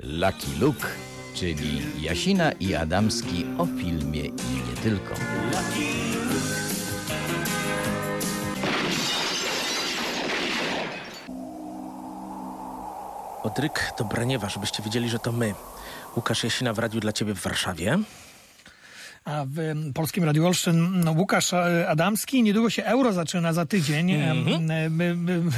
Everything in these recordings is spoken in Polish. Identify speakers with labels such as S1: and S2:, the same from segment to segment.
S1: Lucky Luke, czyli Jasina i Adamski o filmie i nie tylko.
S2: Odryk Dobraniewa, żebyście wiedzieli, że to my. Łukasz Jasina w radiu dla ciebie w Warszawie.
S3: A w Polskim Radiu Olsztyn no, Łukasz e, Adamski. Niedługo się euro zaczyna za tydzień. E, My, my,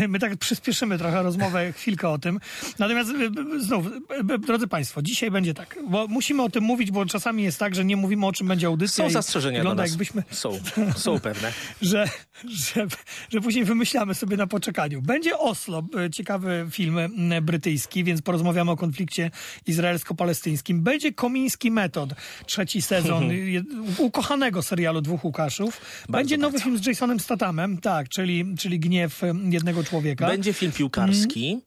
S3: my, tak przyspieszymy trochę rozmowę, chwilkę o tym. Natomiast e, znów, e, drodzy Państwo, dzisiaj będzie tak, bo musimy o tym mówić, bo czasami jest tak, że nie mówimy o czym będzie audycja.
S2: Są zastrzeżenia do
S3: Wygląda
S2: nas.
S3: jakbyśmy
S2: Są, są pewne.
S3: że, że, że później wymyślamy sobie na poczekaniu. Będzie Oslo, ciekawy film brytyjski, więc porozmawiamy o konflikcie izraelsko-palestyńskim. Będzie Komiński Metod, trzeci sezon ukochanego serialu Dwóch Łukaszów. Będzie nowy
S2: bardzo.
S3: film z Jasonem Stathamem, tak, czyli, czyli Gniew jednego człowieka.
S2: Będzie film piłkarski,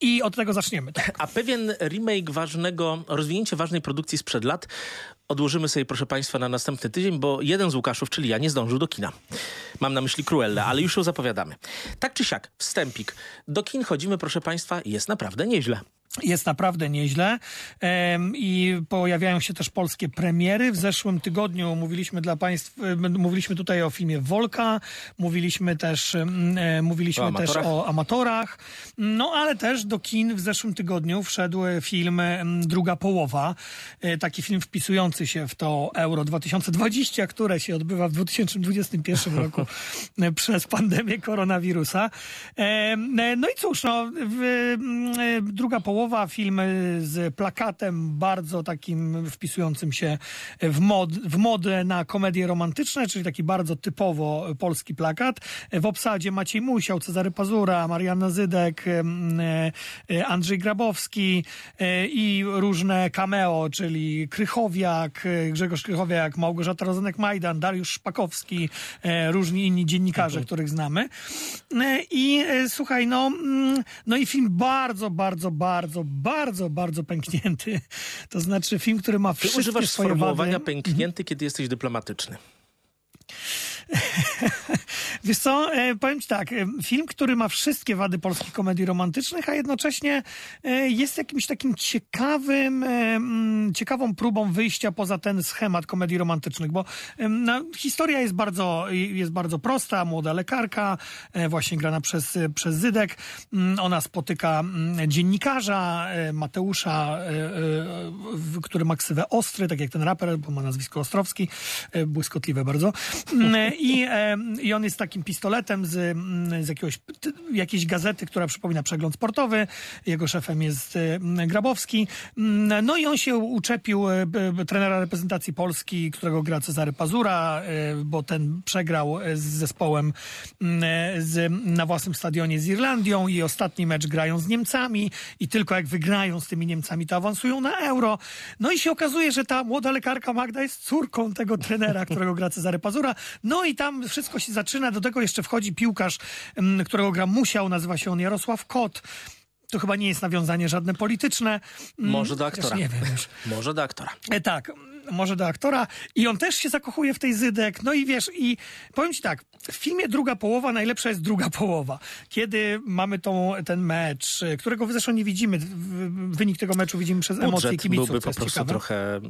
S3: I od tego zaczniemy. Tak.
S2: a pewien remake ważnego, rozwinięcie ważnej produkcji sprzed lat odłożymy sobie, proszę Państwa, na następny tydzień, bo jeden z Łukaszów, czyli ja, nie zdążył do kina. Mam na myśli Cruella, ale już ją zapowiadamy. Tak czy siak, wstępik. Do kin chodzimy, proszę Państwa, jest naprawdę nieźle.
S3: Jest naprawdę nieźle i pojawiają się też polskie premiery. W zeszłym tygodniu mówiliśmy dla Państwa, mówiliśmy tutaj o filmie Wolka, mówiliśmy też, e, mówiliśmy
S2: O
S3: też o amatorach, no ale też do kin w zeszłym tygodniu wszedł film Druga Połowa, E, taki film wpisujący się w to Euro 2020, które się odbywa w 2021 roku przez pandemię koronawirusa. E, No i cóż, no, druga połowa, film e, z plakatem bardzo takim wpisującym się w, mod, w modę na komedie romantyczne, czyli taki bardzo typowo polski plakat. W obsadzie Maciej Musiał, Cezary Pazura, Marianna Zydek, e, Andrzej Grabowski e, i różne cameo, czyli Krychowiak, e, Grzegorz Krychowiak, Małgorzata Rozenek-Majdan, Dariusz Szpakowski, różni inni dziennikarze, których znamy. I słuchaj, no, mm, no i film bardzo, bardzo, bardzo, bardzo, bardzo pęknięty. To znaczy film, który ma
S2: Ty
S3: wszystkie
S2: używasz
S3: swoje
S2: sformułowania
S3: wady.
S2: pęknięty, kiedy jesteś dyplomatyczny.
S3: Wiesz co, e, powiem ci tak, e, film, który ma wszystkie wady polskich komedii romantycznych, a jednocześnie e, jest jakimś takim ciekawym, mm, ciekawą próbą wyjścia poza ten schemat komedii romantycznych, bo historia jest bardzo, jest bardzo prosta, młoda lekarka, właśnie grana przez, przez Zydek, Mm, ona spotyka mm, dziennikarza Mateusza, który ma ksywę Ostry, tak jak ten raper, bo ma nazwisko Ostrowski, błyskotliwe bardzo. I, I on jest takim pistoletem z, mm, z jakiegoś, jakiejś gazety, która przypomina przegląd sportowy. Jego szefem jest e, mm, Grabowski. Mm, No i on się uczepił b- trenera reprezentacji Polski, którego gra Cezary Pazura, e, bo ten przegrał z zespołem z, na własnym stadionie z Irlandią i ostatni mecz grają z Niemcami i tylko jak wygrają z tymi Niemcami, to awansują na euro. No i się okazuje, że ta młoda lekarka Magda jest córką tego trenera, którego gra Cezary Pazura. No i tam wszystko się zaczyna. Do tego jeszcze wchodzi piłkarz, mm, którego gra Musiał, nazywa się on Jarosław Kot. To chyba nie jest nawiązanie żadne polityczne. Mm,
S2: Może do aktora.
S3: Nie wiem już.
S2: Może do aktora.
S3: E, tak, może do aktora. I on też się zakochuje w tej Zydek. No i wiesz, i powiem ci tak, w filmie druga połowa najlepsza jest druga połowa. Kiedy mamy tą, ten mecz, którego zresztą nie widzimy, wynik tego meczu widzimy przez emocje
S2: Budżet
S3: kibiców.
S2: byłby po prostu
S3: ciekawe.
S2: trochę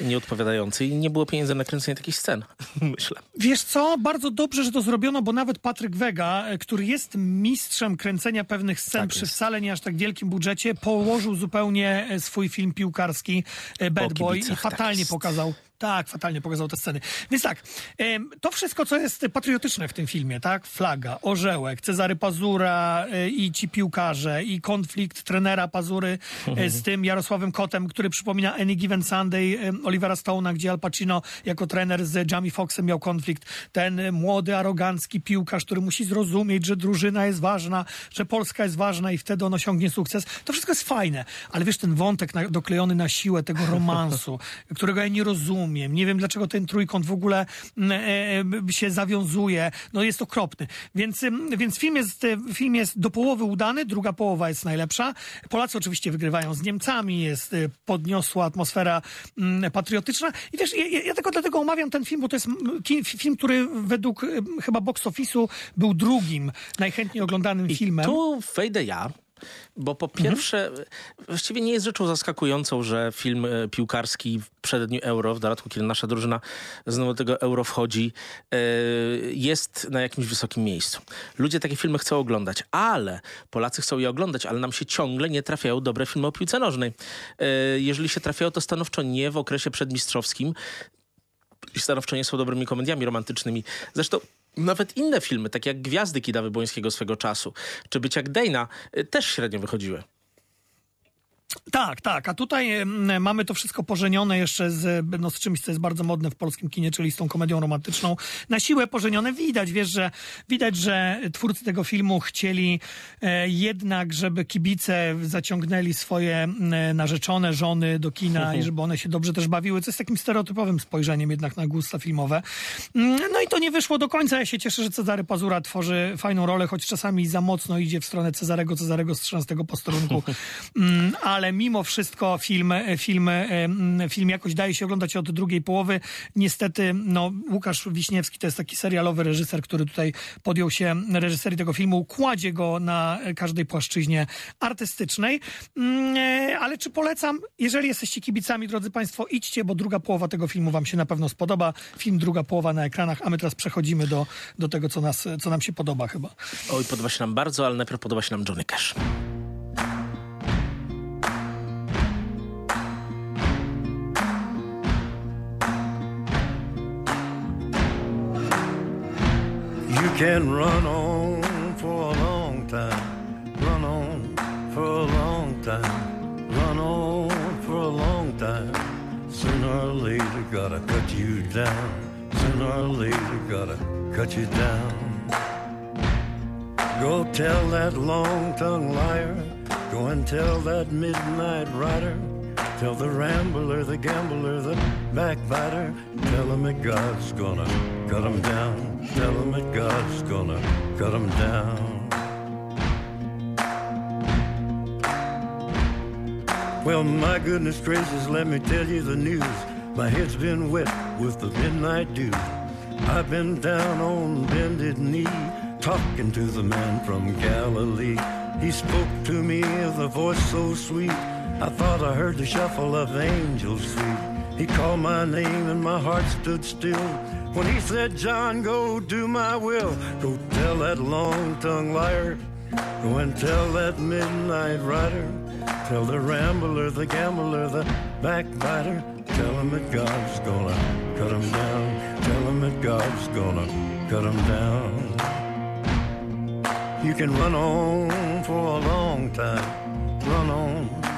S2: nieodpowiadający i nie było pieniędzy na kręcenie takich scen, myślę.
S3: Wiesz co, bardzo dobrze, że to zrobiono, bo nawet Patryk Wega, który jest mistrzem kręcenia pewnych scen
S2: Tak
S3: przy
S2: jest.
S3: wcale nie aż tak wielkim budżecie, położył zupełnie e, swój film piłkarski e, Bad Boy i
S2: tak
S3: fatalnie
S2: jest.
S3: Tak, fatalnie pokazał te sceny. Więc tak, to wszystko, co jest patriotyczne w tym filmie, tak? Flaga, orzełek, Cezary Pazura e, i ci piłkarze, i konflikt trenera Pazury e, z tym Jarosławem Kotem, który przypomina Any Given Sunday Olivera Stone'a, gdzie Al Pacino jako trener z Jamie Foxxem miał konflikt. Ten młody, arogancki piłkarz, który musi zrozumieć, że drużyna jest ważna, że Polska jest ważna i wtedy on osiągnie sukces. To wszystko jest fajne, ale wiesz, ten wątek na, doklejony na siłę tego romansu, którego ja nie rozumiem, nie wiem dlaczego ten trójkąt w ogóle mm, e, e, się zawiązuje, no jest okropny. Więc, więc film, jest, e, film jest do połowy udany, druga połowa jest najlepsza. Polacy oczywiście wygrywają z Niemcami, jest e, podniosła atmosfera mm, patriotyczna. I wiesz, ja, ja tylko dlatego omawiam ten film, bo to jest mm, film, który według chyba box office'u był drugim najchętniej oglądanym filmem.
S2: Tu wejdę ja. Bo po pierwsze, właściwie nie jest rzeczą zaskakującą, że film e, piłkarski w przededniu Euro, w dodatku kiedy nasza drużyna znowu do tego Euro wchodzi, e, jest na jakimś wysokim miejscu. Ludzie takie filmy chcą oglądać, ale Polacy chcą je oglądać, ale nam się ciągle nie trafiają dobre filmy o piłce nożnej. E, Jeżeli się trafiają, to stanowczo nie w okresie przedmistrzowskim, i stanowczo nie są dobrymi komediami romantycznymi. Zresztą nawet inne filmy, takie jak Gwiazdy Kida Wybońskiego swego czasu, czy Być jak Dejna, y, też średnio wychodziły.
S3: Tak, tak. A tutaj em, mamy to wszystko pożenione jeszcze z, no, z czymś, co jest bardzo modne w polskim kinie, czyli z tą komedią romantyczną. Na siłę pożenione widać, wiesz, że widać, że twórcy tego filmu chcieli e, jednak, żeby kibice zaciągnęli swoje e, narzeczone żony do kina i żeby one się dobrze też bawiły, co jest takim stereotypowym spojrzeniem jednak na gusta filmowe. Mm, No i to nie wyszło do końca. Ja się cieszę, że Cezary Pazura tworzy fajną rolę, choć czasami za mocno idzie w stronę Cezarego, Cezarego z 13 posterunku. Mm, ale mimo wszystko film, film, em, film jakoś daje się oglądać od drugiej połowy. Niestety, no, Łukasz Wiśniewski to jest taki serialowy reżyser, który tutaj podjął się reżyserii tego filmu, kładzie go na każdej płaszczyźnie artystycznej. Mm, e, Ale czy polecam? Jeżeli jesteście kibicami, drodzy Państwo, idźcie, bo druga połowa tego filmu Wam się na pewno spodoba. Film druga połowa na ekranach, a my teraz przechodzimy do, do tego, co, nas, co nam się podoba chyba.
S2: Oj, podoba się nam bardzo, ale najpierw podoba się nam Johnny Cash.
S4: You can run on for a long time, run on for a long time, run on for a long time. Sooner or later, gotta cut you down. Sooner or later, gotta cut you down. Go tell that long tongued liar, go and tell that midnight rider. Tell the rambler, the gambler, the backbiter. Tell him that God's gonna cut him down. Tell him that God's gonna cut him down. Well, my goodness gracious, let me tell you the news. My head's been wet with the midnight dew. I've been down on bended knee, talking to the man from Galilee. He spoke to me with a voice so sweet. I thought I heard the shuffle of angels feet. He called my name and my heart stood still. When he said, John, go do my will. Go tell that long-tongued liar. Go and tell that midnight rider. Tell the rambler, the gambler, the backbiter. Tell him that God's gonna cut him down. Tell him that God's gonna cut him down. You can run on for a long time. Run on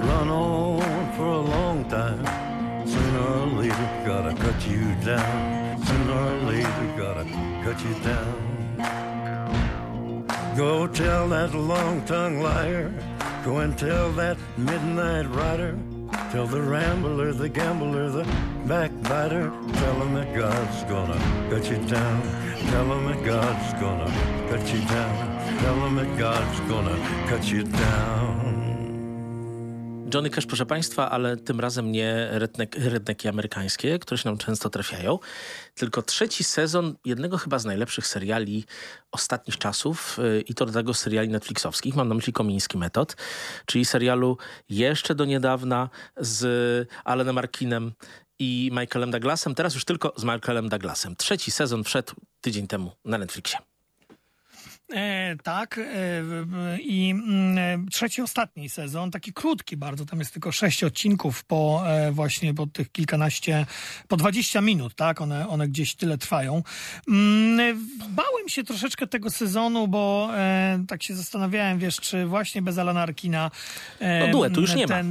S4: run on for a long time. Sooner or later, gotta cut you down. Sooner or later, gotta cut you down. Go tell that long-tongued liar. Go and tell that midnight rider. Tell the rambler, the gambler, the backbiter. Tell him that God's gonna cut you down. Tell him that God's gonna cut you down. Tell him that God's gonna cut you down.
S2: Johnny Cash, proszę Państwa, ale tym razem nie redneck, redneki amerykańskie, które się nam często trafiają, tylko trzeci sezon jednego chyba z najlepszych seriali ostatnich czasów yy, i to tego seriali netflixowskich. Mam na myśli Komiński Metod, czyli serialu jeszcze do niedawna z Allenem Arkinem i Michaelem Douglasem, teraz już tylko z Michaelem Douglasem. Trzeci sezon wszedł tydzień temu na Netflixie.
S3: E, tak. E, I mm, e, trzeci, ostatni sezon, taki krótki bardzo, tam jest tylko sześć odcinków po e, właśnie po tych kilkanaście, po 20 minut, tak? One, one gdzieś tyle trwają. Mm, e, bałem się troszeczkę tego sezonu, bo e, tak się zastanawiałem, wiesz, czy właśnie bez Alana Arkina
S2: No, duetu już nie ma.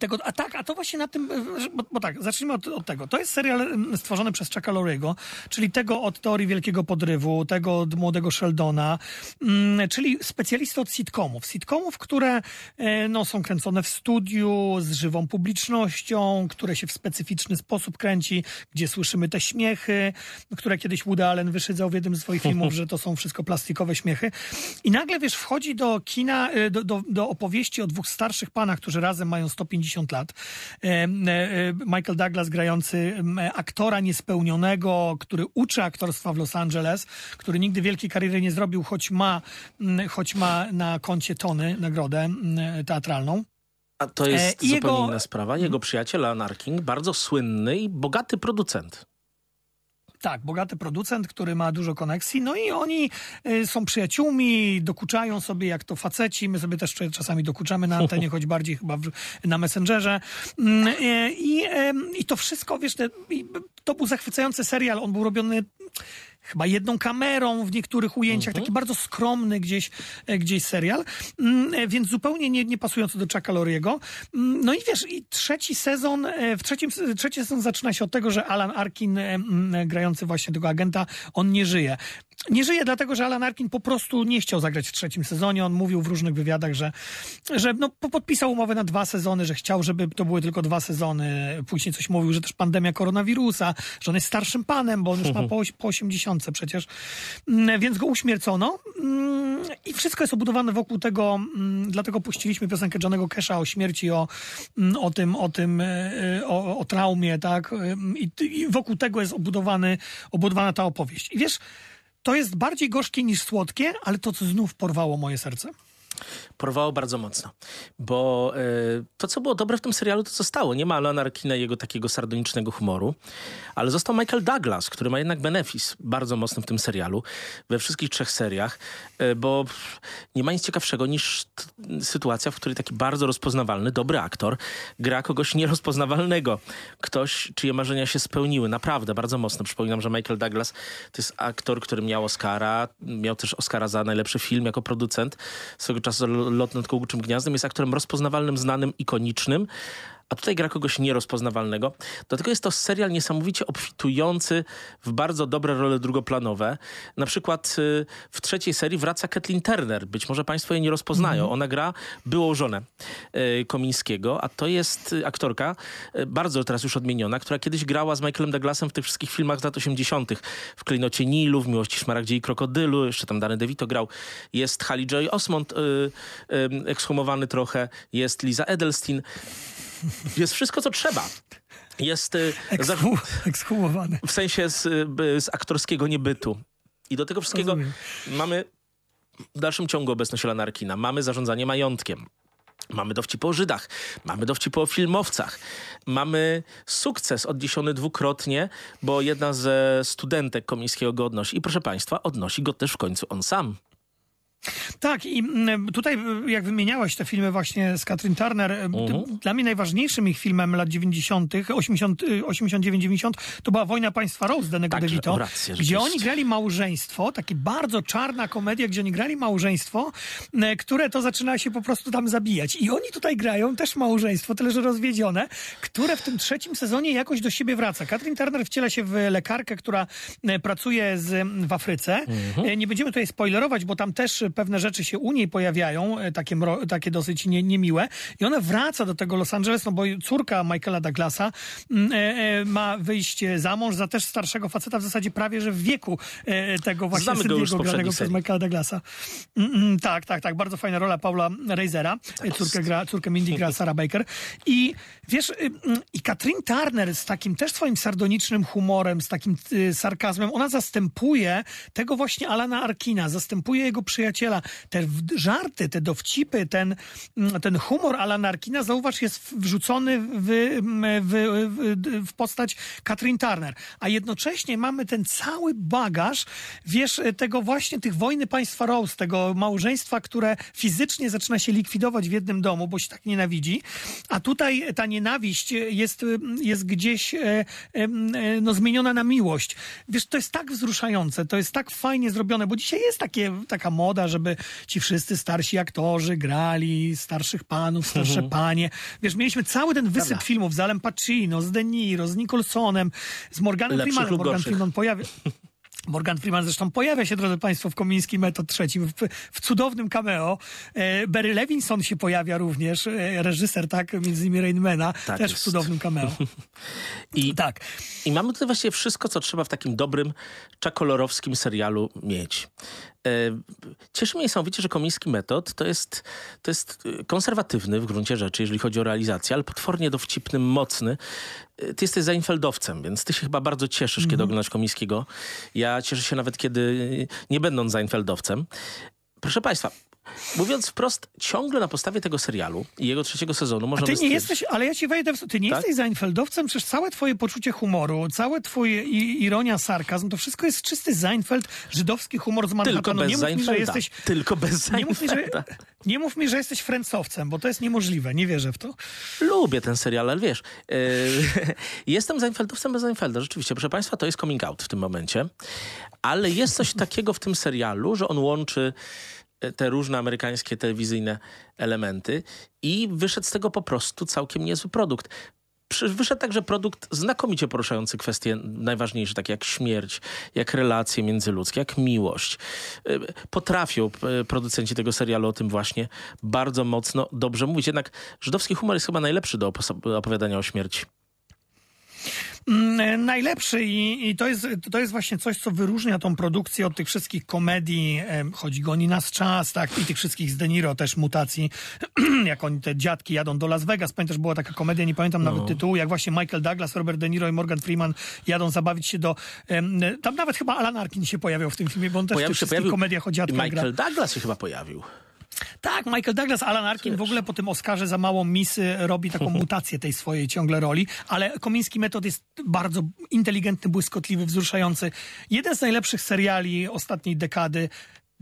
S3: Tego, a tak, a to właśnie na tym, e, bo, bo tak, zacznijmy od, od tego. To jest serial mm, stworzony przez Chucka Lorry'ego, czyli tego od teorii wielkiego podrywu, tego od młodego Sheldona, mm, czyli specjalista od sitcomów. Sitcomów, które e, no, są kręcone w studiu, z żywą publicznością, które się w specyficzny sposób kręci, gdzie słyszymy te śmiechy, które kiedyś Woody Allen wyszydzał w jednym z swoich filmów, że to są wszystko plastikowe śmiechy. I nagle, wiesz, wchodzi do kina, e, do, do, do opowieści o dwóch starszych panach, którzy razem mają 150 lat. E, e, Michael Douglas grający aktora niespełnionego, który uczy aktorstwa w Los Angeles, który nigdy wielkiej kariery nie zrobił, choć ma, choć ma na koncie Tony nagrodę teatralną.
S2: A to jest
S3: E,
S2: zupełnie
S3: jego-
S2: inna sprawa. Jego przyjaciel Alan Arkin, bardzo słynny i bogaty producent.
S3: Tak, bogaty producent, który ma dużo koneksji, no i oni y, są przyjaciółmi, dokuczają sobie jak to faceci, my sobie też czasami dokuczamy na antenie, choć bardziej chyba w, na Messengerze. Mm, y, I, I to wszystko, wiesz, to był zachwycający serial, on był robiony chyba jedną kamerą w niektórych ujęciach, taki bardzo skromny gdzieś, e, gdzieś serial, Mm, e, więc zupełnie nie, nie pasujący do Chucka Lorry'ego. Mm, No i wiesz, i trzeci sezon, e, w trzecim, trzeci sezon zaczyna się od tego, że Alan Arkin, mm, grający właśnie tego agenta, on nie żyje. Nie żyje dlatego, że Alan Arkin po prostu nie chciał zagrać w trzecim sezonie. On mówił w różnych wywiadach, że, że no, po- podpisał umowę na dwa sezony, że chciał, żeby to były tylko dwa sezony. Później coś mówił, że też pandemia koronawirusa, że on jest starszym panem, bo on już ma po, po 80 przecież. Mm, Więc go uśmiercono. Mm, I wszystko jest obudowane wokół tego. mm, Dlatego puściliśmy piosenkę Johnego Casha o śmierci, o, o tym, o tym, e, e, o, o traumie, tak? Ym, I, I wokół tego jest obudowany, obudowana ta opowieść. I wiesz, to jest bardziej gorzkie niż słodkie, ale to, co znów porwało moje serce.
S2: Porwało bardzo mocno, bo e, to, co było dobre w tym serialu, to zostało. Nie ma Alana Arkina jego takiego sardonicznego humoru, ale został Michael Douglas, który ma jednak benefis bardzo mocny w tym serialu, we wszystkich trzech seriach, e, bo nie ma nic ciekawszego niż sytuacja, w której taki bardzo rozpoznawalny, dobry aktor gra kogoś nierozpoznawalnego. Ktoś, czyje marzenia się spełniły. Naprawdę, bardzo mocno. Przypominam, że Michael Douglas to jest aktor, który miał Oscara, miał też Oscara za najlepszy film jako producent. Swego czasu Lot nad Kołguczym Gniazdem jest aktorem rozpoznawalnym, znanym, ikonicznym. A tutaj gra kogoś nierozpoznawalnego. Dlatego jest to serial niesamowicie obfitujący w bardzo dobre role drugoplanowe. Na przykład y, w trzeciej serii wraca Kathleen Turner. Być może państwo jej nie rozpoznają. Ona gra byłą żonę y, Komińskiego, a to jest y, aktorka bardzo teraz już odmieniona, która kiedyś grała z Michaelem Douglasem w tych wszystkich filmach z lat 80. W Klejnocie Nilu, w Miłości Szmaragdzie i Krokodylu. Jeszcze tam Danny DeVito grał. Jest Hallie Joy Osmond y, y, ekshumowany trochę. Jest Liza Edelstein. Jest wszystko, co trzeba. Jest y,
S3: Ekshumowany.
S2: w sensie z, z aktorskiego niebytu. I do tego wszystkiego
S3: Rozumiem.
S2: mamy w dalszym ciągu obecność Alana Arkina. Mamy zarządzanie majątkiem. Mamy dowcip o Żydach, mamy dowcip o filmowcach, mamy sukces odniesiony dwukrotnie, bo jedna ze studentek Komińskiego go odnosi i proszę Państwa, odnosi go też w końcu on sam.
S3: Tak, i mm, tutaj y, jak wymieniałeś te filmy właśnie z Katrin Turner, y,
S2: Mhm.
S3: dla mnie najważniejszym ich filmem lat 90., 80, y, 89-90 to była Wojna Państwa Rose Danego
S2: Także,
S3: DeVito,
S2: rację,
S3: gdzie oni grali małżeństwo, takie bardzo czarna komedia, gdzie oni grali małżeństwo, które to zaczyna się po prostu tam zabijać. I oni tutaj grają też małżeństwo, tyle że rozwiedzione, które w tym trzecim sezonie jakoś do siebie wraca. Katrin Turner wciela się w lekarkę, która pracuje z, w Afryce.
S2: Mhm.
S3: Nie będziemy tutaj spoilerować, bo tam też pewne rzeczy się u niej pojawiają, e, takie, takie dosyć nie, niemiłe. I ona wraca do tego Los Angeles, no bo córka Michaela Douglasa mm, e, e, ma wyjść za mąż za też starszego faceta, w zasadzie prawie, że w wieku tego właśnie
S2: Znamy
S3: Sydney'ego granego przez. Michaela Douglasa. Mm, mm, tak, tak, tak. Bardzo fajna rola Paula Razera. E, Córkę, gra, córkę Mindy gra Sarah Baker. I wiesz, y, i Katrin Turner z takim też swoim sardonicznym humorem, z takim y, sarkazmem, ona zastępuje tego właśnie Alana Arkina, zastępuje jego przyjaciela. Te w- żarty, te dowcipy, ten, mm, ten humor Alana Arkina, zauważ, jest wrzucony w, w, w, w postać Katrin Turner. A jednocześnie mamy ten cały bagaż, wiesz, tego właśnie tych wojny państwa Rose, tego małżeństwa, które fizycznie zaczyna się likwidować w jednym domu, bo się tak nienawidzi. A tutaj ta nienawiść jest, jest gdzieś e, e, e, no, zmieniona na miłość. Wiesz, to jest tak wzruszające, to jest tak fajnie zrobione, bo dzisiaj jest takie, taka moda, żeby ci wszyscy starsi aktorzy grali, starszych panów, starsze panie. Wiesz, mieliśmy cały ten wysyp
S2: Mhm. Prawda.
S3: filmów z Alem Pacino, z De Niro, z Nicholsonem, z Morganem
S2: Lepszych
S3: Freemanem. Morgan. Freeman pojawia... Morgan Freeman zresztą pojawia się, drodzy Państwo, w Komiński Metod trzeci w, w cudownym cameo. E, Barry Levinson się pojawia również, e, reżyser, tak, między innymi Rainmana,
S2: Tak
S3: też w
S2: jest.
S3: cudownym cameo.
S2: I,
S3: tak.
S2: I mamy tutaj właściwie wszystko, co trzeba w takim dobrym, czakolorowskim serialu mieć. E, Cieszy mnie niesamowicie, że Komiński Metod to jest, to jest konserwatywny w gruncie rzeczy, jeżeli chodzi o realizację, ale potwornie dowcipny, mocny. E, Ty jesteś Seinfeldowcem, więc ty się chyba bardzo cieszysz, kiedy oglądasz Komińskiego. Ja cieszę się nawet, kiedy nie będąc Seinfeldowcem. Proszę Państwa, mówiąc wprost, ciągle na podstawie tego serialu i jego trzeciego sezonu można
S3: ty nie
S2: stwierdzić-
S3: jesteś, ale ja ci wejdę w... Ty nie
S2: Tak?
S3: jesteś Seinfeldowcem, przecież całe twoje poczucie humoru, całe twoje i, ironia, sarkazm, to wszystko jest czysty Seinfeld, żydowski humor z
S2: Tylko
S3: Manhattanu.
S2: bez
S3: nie mów mi, że
S2: Seinfelda.
S3: jesteś...
S2: Tylko bez
S3: Nie mów, mi, że,
S2: Seinfelda.
S3: nie mów mi, że jesteś Friendsowcem, bo to jest niemożliwe, nie wierzę w to.
S2: Lubię ten serial, ale wiesz, yy, jestem Seinfeldowcem bez Seinfelda. Rzeczywiście, proszę Państwa, to jest coming out w tym momencie. Ale jest coś takiego w tym serialu, że on łączy te różne amerykańskie telewizyjne elementy i wyszedł z tego po prostu całkiem niezły produkt. Wyszedł także produkt znakomicie poruszający kwestie najważniejsze, takie jak śmierć, jak relacje międzyludzkie, jak miłość. Y, Potrafią y, producenci tego serialu o tym właśnie bardzo mocno, dobrze mówić. Jednak żydowski humor jest chyba najlepszy do opowiadania o śmierci.
S3: Mm, Najlepszy i, i to, jest, to jest właśnie coś, co wyróżnia tą produkcję od tych wszystkich komedii, chodzi goni nas czas, tak, i tych wszystkich z De Niro też mutacji, jak oni te dziadki jadą do Las Vegas. Pamiętasz, była taka komedia, nie pamiętam nawet tytułu, jak właśnie Michael Douglas, Robert De Niro i Morgan Freeman jadą zabawić się do... tam nawet chyba Alan Arkin się pojawiał w tym filmie, bo on też w tych wszystkich komediach o dziadkach gra.
S2: Michael Douglas się chyba pojawił.
S3: Tak, Michael Douglas, Alan Arkin w ogóle po tym Oscarze za małą misy robi taką mutację tej swojej ciągle roli, ale Komiński Metod jest bardzo inteligentny, błyskotliwy, wzruszający. Jeden z najlepszych seriali ostatniej dekady.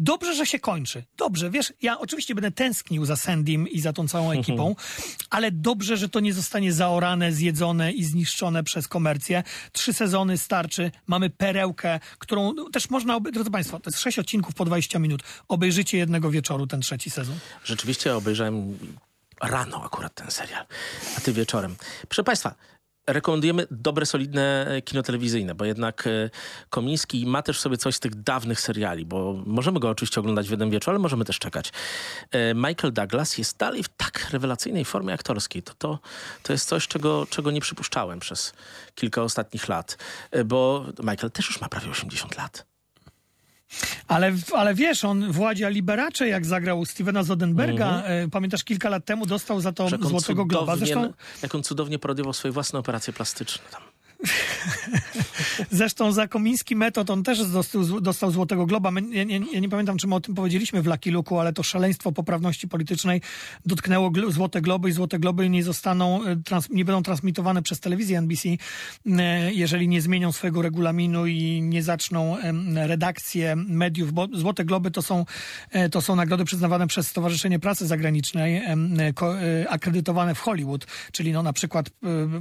S3: Dobrze, że się kończy. Dobrze, wiesz, ja oczywiście będę tęsknił za Sandym i za tą całą ekipą, ale dobrze, że to nie zostanie zaorane, zjedzone i zniszczone przez komercję. Trzy sezony starczy, mamy perełkę, którą też można, obe- drodzy Państwo, to jest sześć odcinków po 20 minut. Obejrzycie jednego wieczoru ten trzeci sezon.
S2: Rzeczywiście obejrzałem rano akurat ten serial, a ty wieczorem. Proszę Państwa, rekomendujemy dobre, solidne e, kino telewizyjne, bo jednak e, Komiński ma też sobie coś z tych dawnych seriali, bo możemy go oczywiście oglądać w jeden wieczór, ale możemy też czekać. E, Michael Douglas jest dalej w tak rewelacyjnej formie aktorskiej. To, to, to jest coś, czego, czego nie przypuszczałem przez kilka ostatnich lat, bo Michael też już ma prawie 80 lat.
S3: Ale, ale wiesz, on Władzia Liberace, jak zagrał Stevena Zodenberga, e, pamiętasz, kilka lat temu dostał za to Złotego Globa. Zresztą,
S2: Jak on cudownie parodiował swoje własne operacje plastyczne tam.
S3: zresztą za Komiński Metod on też dostał, dostał Złotego Globa. My, ja, nie, ja nie pamiętam, czy my o tym powiedzieliśmy w Lucky Luke'u, ale to szaleństwo poprawności politycznej dotknęło gl- Złote Globy i Złote Globy nie zostaną, e, nie będą transmitowane przez telewizję NBC, e, jeżeli nie zmienią swojego regulaminu i nie zaczną redakcje mediów, bo Złote Globy to są, e, to są nagrody przyznawane przez Stowarzyszenie Pracy Zagranicznej, akredytowane w Hollywood, czyli no na przykład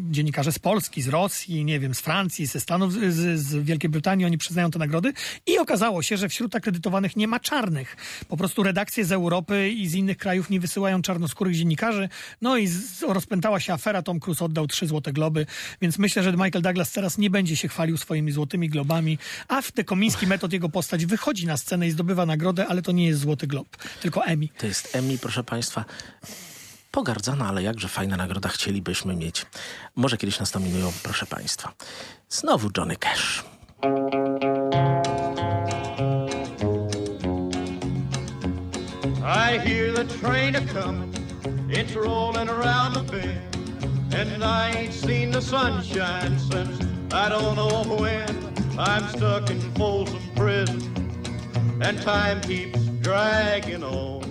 S3: dziennikarze z Polski, z Rosji, nie wiem, z Francji, ze Stanów, z, z Wielkiej Brytanii, oni przyznają te nagrody i okazało się, że wśród akredytowanych nie ma czarnych. Po prostu redakcje z Europy i z innych krajów nie wysyłają czarnoskórych dziennikarzy, no i z, rozpętała się afera, Tom Cruise oddał trzy Złote Globy, więc myślę, że Michael Douglas teraz nie będzie się chwalił swoimi Złotymi Globami, a w The Komiński Metod jego postać wychodzi na scenę i zdobywa nagrodę, ale to nie jest Złoty Glob, tylko Emmy.
S2: To jest Emmy, proszę Państwa. Pogardzana, ale jakże fajna nagroda chcielibyśmy mieć. Może kiedyś nas nominują, proszę Państwa. Znowu Johnny Cash.
S5: I hear the train a comin', it's rollin' around the bend, and I ain't seen the sunshine since I don't know when. I'm stuck in Folsom Prison, and time keeps dragging on.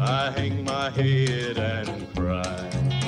S5: I hang my head and cry.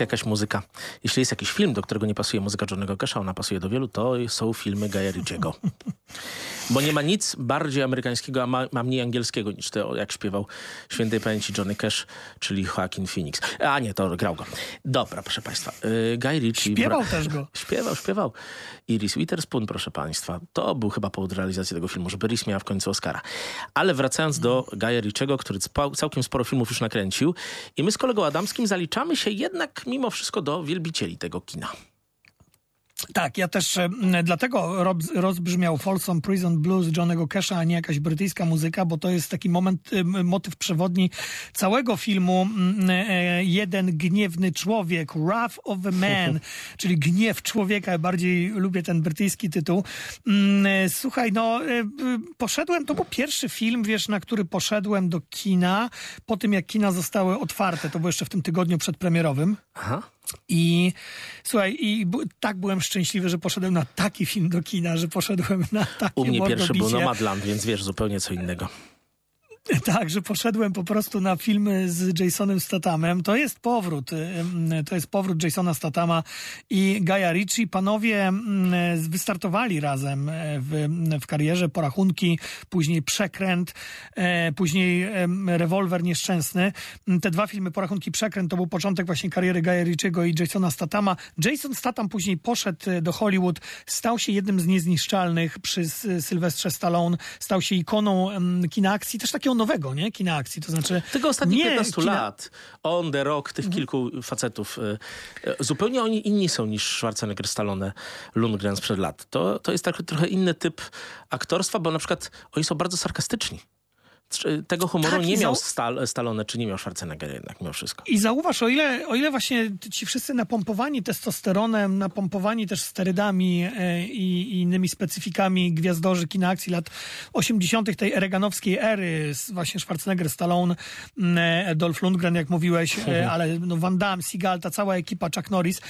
S2: Jest jakaś muzyka, jeśli jest jakiś film, do którego nie pasuje muzyka Johnnego Casha, ona pasuje do wielu, to są filmy Guya Ritchiego. Bo nie ma nic bardziej amerykańskiego, a ma, ma mniej angielskiego niż to, jak śpiewał świętej pamięci Johnny Cash, czyli Joaquin Phoenix. A nie, to grał go. Dobra, proszę państwa. y, Guy Ritchie...
S3: Śpiewał też go.
S2: Śpiewał, śpiewał. Iris Witherspoon, proszę państwa. To był chyba powód realizacji tego filmu, żeby Iris miała w końcu Oscara. Ale wracając do Guya Ritchiego, który całkiem sporo filmów już nakręcił i my z kolegą Adamskim zaliczamy się jednak mimo wszystko do wielbicieli tego kina.
S3: Tak, ja też e, dlatego rozbrzmiał Folsom Prison Blues Johnego Casha, a nie jakaś brytyjska muzyka, bo to jest taki moment, em, motyw przewodni całego filmu. e, Jeden gniewny człowiek, Wrath of a Man, czyli gniew człowieka. Bardziej lubię ten brytyjski tytuł. E, Słuchaj, no e, poszedłem, to był pierwszy film, wiesz, na który poszedłem do kina po tym, jak kina zostały otwarte. To było jeszcze w tym tygodniu przedpremierowym.
S2: Aha.
S3: I słuchaj, i bu- tak byłem szczęśliwy, że poszedłem na taki film do kina, że poszedłem na takie
S2: U mnie pierwszy był. Nomadland, więc wiesz, zupełnie co innego.
S3: Tak, że poszedłem po prostu na filmy z Jasonem Stathamem. To jest powrót. To jest powrót Jasona Stathama i Gaia Ritchie. Panowie wystartowali razem e, w, w karierze. Porachunki, później Przekręt, e, później Rewolwer Nieszczęsny. Te dwa filmy, Porachunki, Przekręt, to był początek właśnie kariery Gaia Ritchiego i Jasona Stathama. Jason Statham później poszedł e, do Hollywood, stał się jednym z niezniszczalnych przy Sylwestrze Stallone, stał się ikoną kina akcji, też takiego nowego, nie? Kina akcji, to znaczy...
S2: Tego ostatnich
S3: nie
S2: 15
S3: kina-
S2: lat, on, The Rock,
S3: Mhm.
S2: tych kilku facetów, y, y, zupełnie oni inni są niż Schwarzenegger, Stallone, Lundgren sprzed lat. To, to jest tak, trochę inny typ aktorstwa, bo na przykład oni są bardzo sarkastyczni. Tego humoru
S3: Tak,
S2: nie miał Stal- Stallone, czy nie miał Schwarzenegger jednak mimo wszystko.
S3: I zauważ, o ile, o ile właśnie ci wszyscy napompowani testosteronem, napompowani też sterydami e, i, i innymi specyfikami gwiazdorzy kina akcji lat 80. tej reganowskiej ery, właśnie Schwarzenegger, Stallone, e, Dolph Lundgren, jak mówiłeś, e, ale no Van Damme, Seagal, ta cała ekipa, Chuck Norris,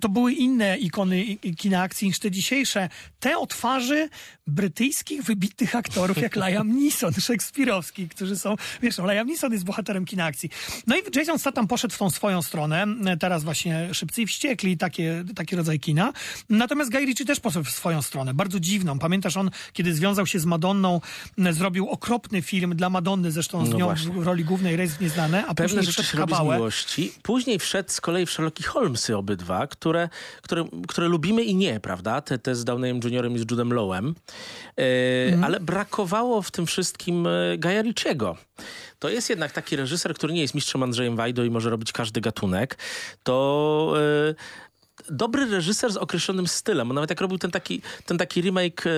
S3: to były inne ikony kina akcji niż te dzisiejsze. Te od twarzy brytyjskich wybitnych aktorów jak Liam Neeson, szekspirowski, którzy są, wiesz, no, Liam Neeson jest bohaterem kina akcji. No i Jason Statham poszedł w tą swoją stronę, teraz właśnie Szybcy i Wściekli, takie, taki rodzaj kina. Natomiast Guy Ritchie też poszedł w swoją stronę, bardzo dziwną. Pamiętasz, on, kiedy związał się z Madonną, zrobił okropny film dla Madonny, zresztą z
S2: No
S3: nią
S2: właśnie.
S3: w roli głównej Rejs Nieznane, a
S2: Pewne
S3: później wszedł w kabałę.
S2: miłości. Później wszedł z kolei w Sherlocki Holmesy obydwa, które, które, które lubimy i nie, prawda? Te, te z Downeym Juniorem i z Judem Lowem. E,
S3: Mhm.
S2: Ale brakowało w tym wszystkim e, Gaja Ritchiego. To jest jednak taki reżyser, który nie jest mistrzem Andrzejem Wajdo i może robić każdy gatunek. To... E, dobry reżyser z określonym stylem. Nawet jak robił ten taki, ten taki remake e,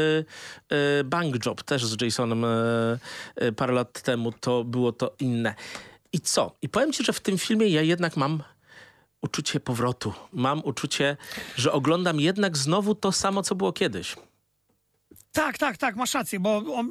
S2: e, Bang Job też z Jasonem e, parę lat temu, to było to inne. I co? I powiem ci, że w tym filmie ja jednak mam uczucie powrotu. Mam uczucie, że oglądam jednak znowu to samo, co było kiedyś.
S3: Tak, tak, tak, masz rację, bo on,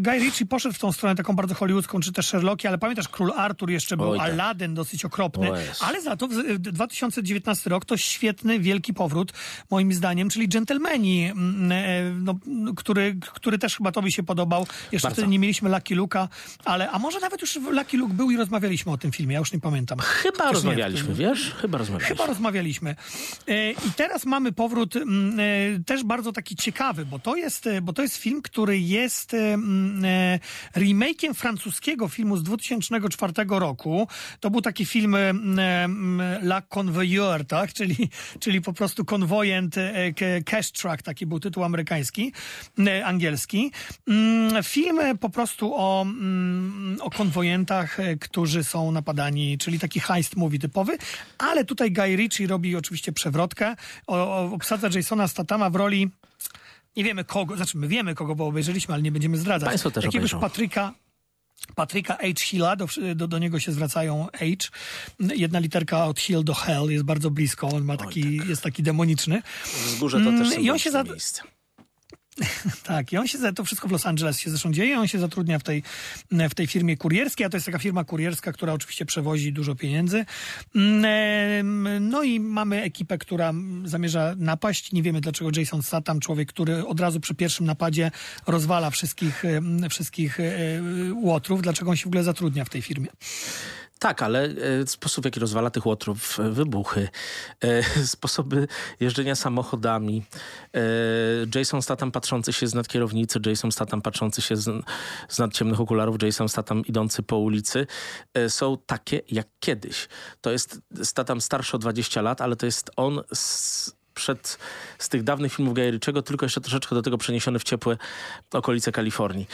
S3: Guy Ritchie poszedł w tą stronę taką bardzo hollywoodzką, czy też Sherlocki, ale pamiętasz, Król Artur jeszcze był,
S2: Oj, tak.
S3: Aladdin dosyć okropny, ale za to w- w 2019 rok to świetny, wielki powrót, moim zdaniem, czyli Gentlemani, mm, e, no, który, który też chyba tobie się podobał. Jeszcze
S2: Bardzo.
S3: wtedy nie mieliśmy Lucky Luka, ale, a może nawet już Lucky Luke był i rozmawialiśmy o tym filmie, ja już nie pamiętam.
S2: Chyba
S3: Też nie,
S2: rozmawialiśmy, wiesz? Chyba rozmawialiśmy.
S3: Chyba rozmawialiśmy. E, I teraz mamy powrót mm, e, też bardzo taki ciekawy, bo to jest, e, bo to jest film, który jest e, e, remake'iem francuskiego filmu z 2004 roku. To był taki film La Convoyeur, tak? Czyli, czyli po prostu konwojent Cash Truck, taki był tytuł amerykański, angielski. Mm, Film po prostu o, mm, o konwojentach, którzy są napadani, czyli taki heist movie typowy, ale tutaj Guy Ritchie robi oczywiście przewrotkę, o, o, obsadza Jasona Statama w roli nie wiemy kogo, znaczy my wiemy kogo, bo obejrzeliśmy, ale nie będziemy zdradzać.
S2: Państwo też
S3: Jakiegoś
S2: obejrzą.
S3: Patryka Patryka H. Hilla, do, do, do niego się zwracają H. Jedna literka od Hill do Hell jest bardzo blisko, on ma taki, jest taki demoniczny.
S2: Wzgórze to
S3: Mm,
S2: też
S3: i on się za-
S2: miejsce.
S3: Tak, i on się, to wszystko w Los Angeles się zresztą dzieje, on się zatrudnia w tej, w tej firmie kurierskiej, a to jest taka firma kurierska, która oczywiście przewozi dużo pieniędzy. Mm, No i mamy ekipę, która zamierza napaść. Nie wiemy dlaczego Jason Statham, człowiek, który od razu przy pierwszym napadzie rozwala wszystkich, wszystkich e, łotrów, dlaczego on się w ogóle zatrudnia w tej firmie.
S2: Tak, ale e, sposób, w jaki rozwala tych łotrów, e, wybuchy, e, sposoby jeżdżenia samochodami, Jason Statham patrzący się z nad kierownicy, Jason Statham patrzący się z, z nad ciemnych okularów, Jason Statham idący po ulicy, są takie jak kiedyś. To jest Statham starszy o 20 lat, ale to jest on z, przed, z tych dawnych filmów Ritchiego, tylko jeszcze troszeczkę do tego przeniesiony w ciepłe okolice Kalifornii.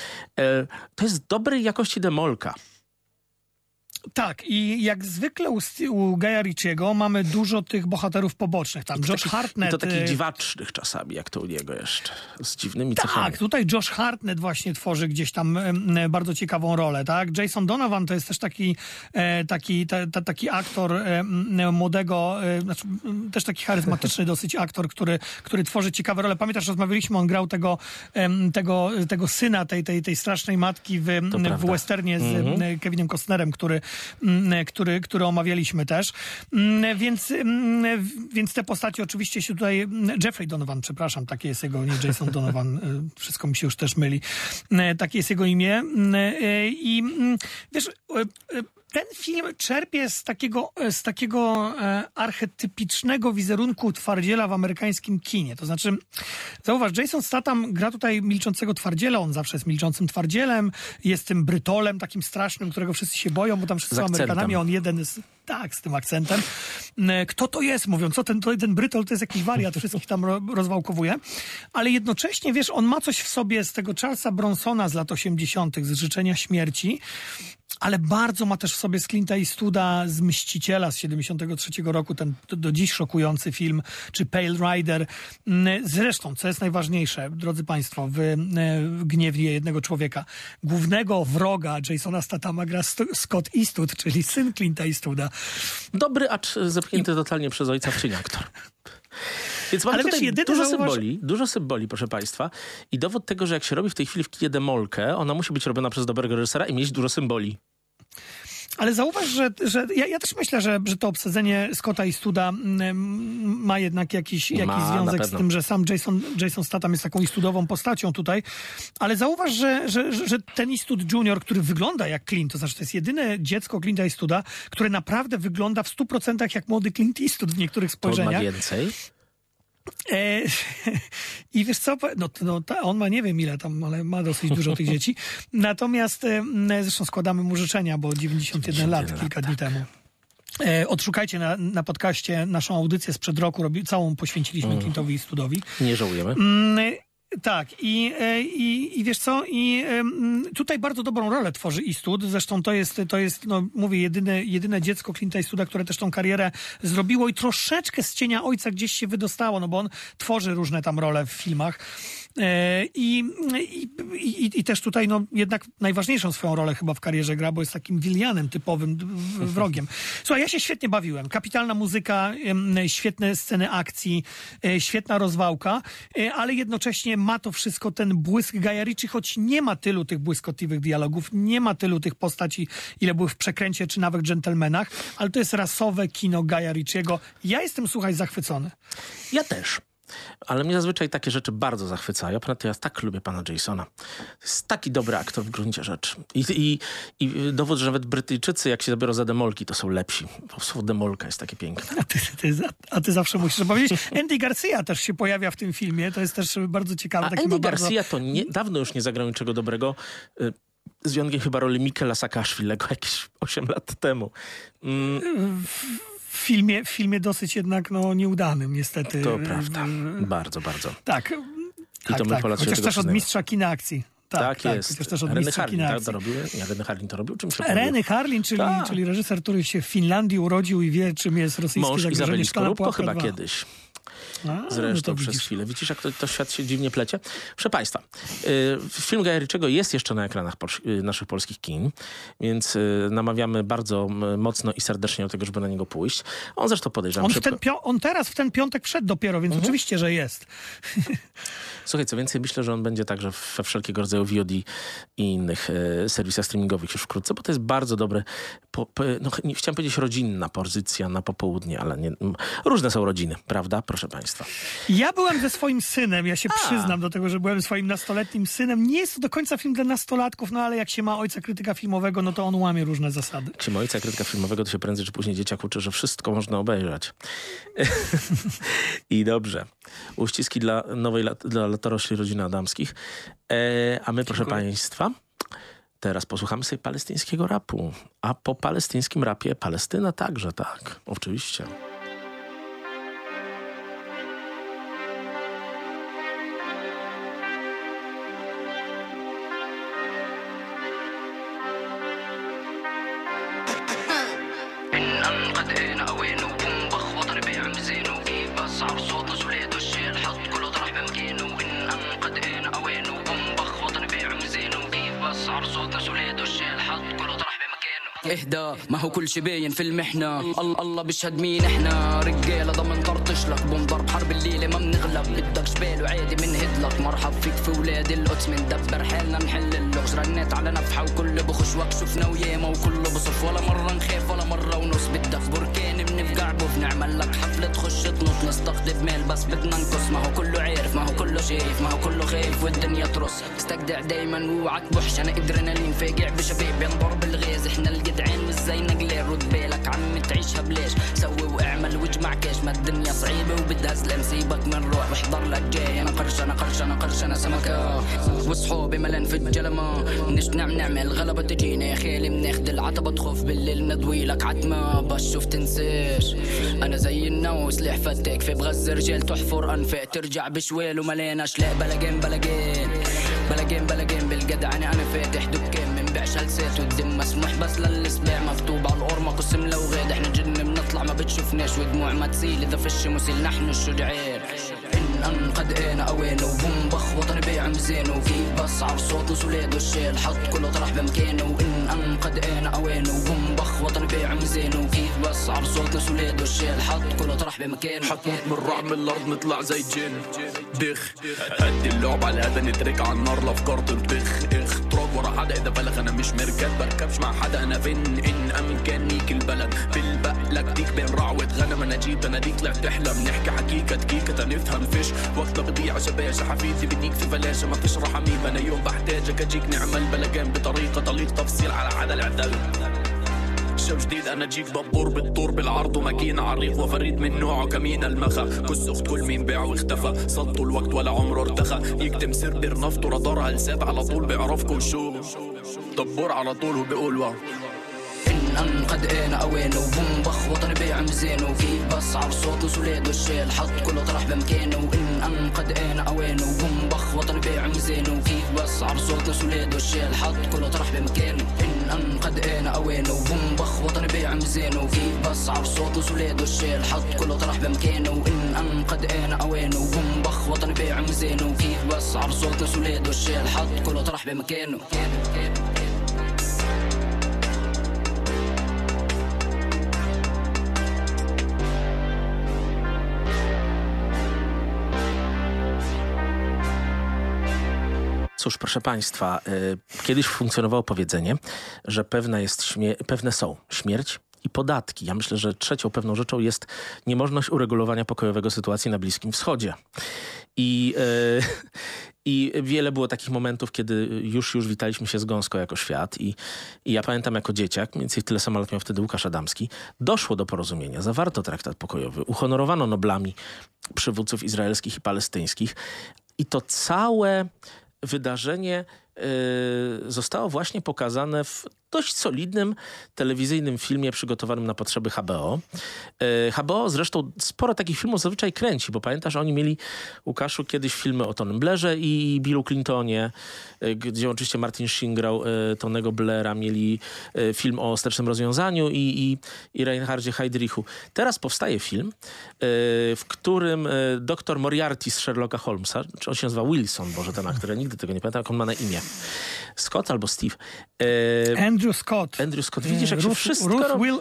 S2: To jest dobrej jakości demolka.
S3: Tak, i jak zwykle u, u Gaja Ritchiego mamy dużo tych bohaterów pobocznych. Tam Josh
S2: takich,
S3: Hartnett.
S2: To takich
S3: e,
S2: dziwacznych czasami, jak to u niego jeszcze. Z dziwnymi cechami.
S3: Tak, tutaj Josh Hartnett właśnie tworzy gdzieś tam e, bardzo ciekawą rolę, tak? Jason Donovan to jest też taki, e, taki, ta, ta, taki aktor młodego, e, znaczy, też taki charyzmatyczny dosyć aktor, który, który tworzy ciekawe role. Pamiętasz, rozmawialiśmy, on grał tego, tego, tego syna tej, tej, tej strasznej matki w, w westernie z em, Kevinem Costnerem, który, który, który omawialiśmy też. Mm, Więc, mm, więc te postacie oczywiście się tutaj... Jeffrey Donovan, przepraszam, takie jest jego, nie Jason Donovan, y, wszystko mi się już też myli. Y, Takie jest jego imię. Y, I mm, wiesz... Ten film czerpie z takiego, z takiego e, archetypicznego wizerunku twardziela w amerykańskim kinie. To znaczy, zauważ, Jason Statham gra tutaj milczącego twardziela, on zawsze jest milczącym twardzielem, jest tym brytolem takim strasznym, którego wszyscy się boją, bo tam wszyscy są. Amerykanami, on jeden jest, tak, z tym akcentem. E, Kto to jest? Mówią, co ten, ten brytol to jest jakiś wariat, wszystkich tam ro, rozwałkowuje. Ale jednocześnie, wiesz, on ma coś w sobie z tego Charlesa Bronsona z lat 80., z Życzenia Śmierci, ale bardzo ma też w sobie z Clint'a Eastwooda z Mściciela z 73 roku, ten do, dziś szokujący film, czy Pale Rider. Mm, Zresztą, co jest najważniejsze, drodzy Państwo, w, w Gniewie jednego człowieka, głównego wroga Jasona Statama gra Scott Eastwood, czyli syn Clint'a Eastwooda.
S2: Dobry, acz zepchnięty totalnie przez ojca w cień aktor. Więc mamy
S3: Ale wiesz,
S2: tutaj
S3: jedyny
S2: dużo
S3: zauważ-
S2: symboli, dużo symboli, proszę państwa. I dowód tego, że jak się robi w tej chwili w kinie demolkę, ona musi być robiona przez dobrego reżysera i mieć dużo symboli.
S3: Ale zauważ, że, że ja, ja też myślę, że, że to obsadzenie Scotta i Studa mm, ma jednak jakiś, jakiś
S2: na
S3: związek z tym, że sam Jason, Jason Statham jest taką istudową postacią tutaj. Ale zauważ, że, że, że, ten Istud Junior, który wygląda jak Clint, to znaczy to jest jedyne dziecko Clint'a Eastwooda, które naprawdę wygląda w 100% jak młody Clint Eastwood w niektórych
S2: To on ma
S3: spojrzeniach.
S2: więcej.
S3: E, I wiesz co, no, no on ma nie wiem ile tam, ale ma dosyć dużo tych dzieci. Natomiast zresztą składamy mu życzenia, bo 91 lat,
S2: 91
S3: kilka dni temu. E, odszukajcie na, na podcaście naszą audycję sprzed roku, robi, całą poświęciliśmy Clintowi i Studowi.
S2: Nie żałujemy.
S3: Tak, i, e, i, i wiesz co, i tutaj bardzo dobrą rolę tworzy Eastwood, zresztą to jest, to jest no mówię, jedyne, jedyne dziecko Clint'a Eastwooda, które też tą karierę zrobiło i troszeczkę z cienia ojca gdzieś się wydostało, no bo on tworzy różne tam role w filmach. E, I, i, i, też tutaj no, jednak najważniejszą swoją rolę chyba w karierze gra, bo jest takim Willianem typowym wrogiem. Słuchaj, ja się świetnie bawiłem. Kapitalna muzyka, świetne sceny akcji, e, świetna rozwałka, e, ale jednocześnie ma to wszystko ten błysk Gaja Ritchie, choć nie ma tylu tych błyskotliwych dialogów, nie ma tylu tych postaci, ile były w Przekręcie czy nawet Dżentelmenach, ale to jest rasowe kino Gaja Ritchiego. Ja jestem, słuchaj, zachwycony.
S2: Ja też. Ale mnie zazwyczaj takie rzeczy bardzo zachwycają. Ponadto ja tak lubię pana Jasona. Jest taki dobry aktor w gruncie rzeczy. I, i, I dowód, że nawet Brytyjczycy, jak się zabiorą za demolki, to są lepsi. Bo słowo demolka jest takie piękne.
S3: A ty, ty, a ty zawsze musisz powiedzieć. Andy Garcia też się pojawia w tym filmie. To jest też bardzo ciekawe.
S2: A Andy
S3: ma bardzo...
S2: Garcia to nie, dawno już nie zagrał niczego dobrego. Y, Z wyjątkiem chyba roli Mikela Saakaszwilego jakieś 8 lat temu. Mm,
S3: w filmie, w filmie dosyć jednak no, nieudanym, niestety.
S2: to prawda.
S3: e,
S2: Bardzo, bardzo.
S3: Tak.
S2: I to my Polacy się
S3: Chociaż też od mistrza kina akcji. Tak,
S2: Tak,
S3: tak,
S2: jest.
S3: Chociaż też od
S2: Reny Harlin, tak, to robił? Nie, Reny Harlin to robił? Czym się
S3: Reny Harlin, czyli,
S2: Tak.
S3: czyli reżyser, który się w Finlandii urodził i wie, czym jest rosyjskie
S2: Mąż
S3: zagrożenie
S2: Izabeli
S3: szklana
S2: Skorupko chyba
S3: 2.
S2: kiedyś.
S3: A, no
S2: Zresztą
S3: to
S2: przez
S3: widzisz.
S2: chwilę. Widzisz, jak to, to świat się dziwnie plecie? Proszę Państwa, y, film Gaja Ritchiego jest jeszcze na ekranach y, naszych polskich kin, więc y, namawiamy bardzo mocno i serdecznie do tego, żeby na niego pójść. On zresztą podejrzewam
S3: On, pio- on teraz w ten piątek wszedł dopiero,
S2: Mhm.
S3: więc oczywiście, że jest.
S2: Słuchaj, co więcej, myślę, że on będzie także we wszelkiego rodzaju VOD i innych e, serwisach streamingowych już wkrótce, bo to jest bardzo dobre, po, po, no, nie chciałem powiedzieć rodzinna pozycja na popołudnie, ale nie, m, różne są rodziny, prawda, proszę Państwa.
S3: Ja byłem ze swoim synem, ja się przyznam do tego, że byłem swoim nastoletnim synem. Nie jest to do końca film dla nastolatków, no ale jak się ma ojca krytyka filmowego, no to on łamie różne zasady.
S2: Jak się ma ojca krytyka filmowego, to się prędzej czy później dzieciak uczy, że wszystko można obejrzeć. I dobrze. Uściski dla nowej dla latorośli rodziny Adamskich. E, a my, proszę Państwa, teraz posłuchamy sobie palestyńskiego rapu. A po palestyńskim rapie Palestyna także, tak. Oczywiście.
S6: كل شي باين في المحنة. الله الله بيشهد مين إحنا؟ رجالة ضمن طرطش لك. بنضرب حرب الليلة ما بنغلب بدك شبال وعادي بنهد لك مرحب فيك في ولاد القدس. مندبر حالنا نحل اللغز. رنيت على نفحة وكل بخش وقت شفنا وياما وكله بصف ولا مرة نخاف ولا مرة ونص. بدك بركان بنفقع بوف نعمل لك حفلة تخش تنط. نستقطب مال بس بدنا نقص ما هو كله عارف ما هو كله شايف ما هو كله خايف والدنيا ترص. استجدع دايما واوعك بوحش. أنا ادرينالين فاجع بشباب ينضرب الغاز إحنا الجدعان مش زي نقلال رد بالك عم تعيشها بلاش سوي واعمل واجمع كاش ما الدنيا صعيبة وبدها زلم سيبك من روح. واحضر لك جاي. أنا قرش أنا قرش أنا قرش أنا سمكة. وصحابي ملان في الجلمة. نش نعم نعمل غلبة تجينا يا خالي بناخد العتبة تخف بالليل. ندوي لك عتمة. بشوف تنساش أنا زي النوس اللي حفتك في بغز رجال تحفر أنفق. ترجع بشويل ومالين لا. بلا جيم بلا جيم بلا جيم بلا جيم بالجدع أنا أنا فاتح دكان منبيعش هلسات والدم مسموح؟ بس للسباع مفتوب على القرمة قسم لو غاد إحنا جن بنطلع. ما بتشوفناش ودموع ما تسيل. إذا فش مسيل نحن الشجعان قد اين اوين وهم بيع ربيع مزين وفي بصعب صوت وسوليد والشيل حط كل طرح بمكانه وإن ان قد اين اوين وهم بيع ربيع مزين وفي بصعب صوت وسوليد والشيل حط كل طرح بمكانه
S7: حطيت من رعم الأرض نطلع زي جن بخ هدي اللعب على الاذن نترك على النار لافكار تنتخ. إخ ورا حدا إذا بلغ أنا مش مركب بركبش مع حدا أنا فين إن امكانيك البلد. في البقلة كتيك بين رعوة غنم أنا جيت أنا ديك طلعت تحلم نحكي حكيكة دقيقة تنفهم فيش. وقت بضيع شباشة حفيدي بديك في فلاشة. ما فيش رحميم أنا يوم بحتاجك أجيك نعمل بلغان بطريقة طليق تفصيل على حدا العدل شو جديد؟ أنا جيك ببور بالطور بالعرض وماكينة عريق وفريد من نوعه كمين المخا كس أخت كل مين باع واختفى. صدوا الوقت ولا عمره ارتخى. يكتم سر دير نفطه رادار هلسات على طول بيعرفكم شو. دبور على طول وبيقول واو.
S6: الان قد اين اوين وبوم بخ وطني بيع مزين وفي بس عرصوت وسوليد والشيل حط كل طرح بمكانه. وإن ان قد أنا اوين وهم بخوطني بيع مزين وفي بس عرصوت وسوليد والشيل حط طرح بمكانه. إن قد اوين بيع مزين وفي بس عرصوت وسوليد والشيل حط كل طرح بمكانه. قد اوين بيع مزين وفي بس عرصوت وسوليد والشيل حط كل طرح بمكانه.
S2: Cóż, proszę Państwa, y, kiedyś funkcjonowało powiedzenie, że pewne, jest pewne są śmierć i podatki. Ja myślę, że trzecią pewną rzeczą jest niemożność uregulowania pokojowego sytuacji na Bliskim Wschodzie. I, y, I wiele było takich momentów, kiedy już, już witaliśmy się z gąską jako świat. I, I ja pamiętam jako dzieciak, mniej więcej tyle samo lat miał wtedy Łukasz Adamski, doszło do porozumienia, zawarto traktat pokojowy, uhonorowano Noblami przywódców izraelskich i palestyńskich. I to całe wydarzenie zostało właśnie pokazane w dość solidnym telewizyjnym filmie przygotowanym na potrzeby HBO. Y, HBO zresztą sporo takich filmów zazwyczaj kręci, bo pamiętasz, oni mieli, Łukaszu, kiedyś filmy o Tonym Blairze i Billu Clintonie, y, gdzie oczywiście Martin Sheen grał y, Tonego Blaira, mieli y, film o Wstecznym Rozwiązaniu i, i, i Reinhardzie Heydrichu. Teraz powstaje film, y, w którym y, doktor Moriarty z Sherlocka Holmesa, czy on się nazywa Wilson, Boże, ten aktor, ja nigdy tego nie pamiętam, jak on ma na imię. Scott albo Steve. Y,
S3: Andrew Scott.
S2: Andrew Scott, widzisz, jak się
S3: Ruth,
S2: wszystko
S3: Ruth, Will,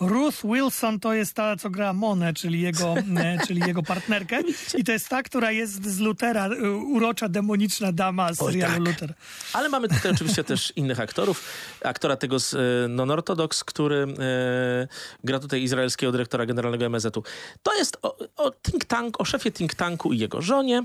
S3: Ruth Wilson to jest ta, co gra Monę, czyli jego, e, czyli jego partnerkę. I to jest ta, która jest z Lutera, e, urocza, demoniczna dama z serialu
S2: tak.
S3: Luther.
S2: Ale mamy tutaj oczywiście też innych aktorów. Aktora tego z e, Non-Orthodox, który e, gra tutaj izraelskiego dyrektora generalnego MSZ-u. To jest o, o think tank, o szefie think tanku i jego żonie,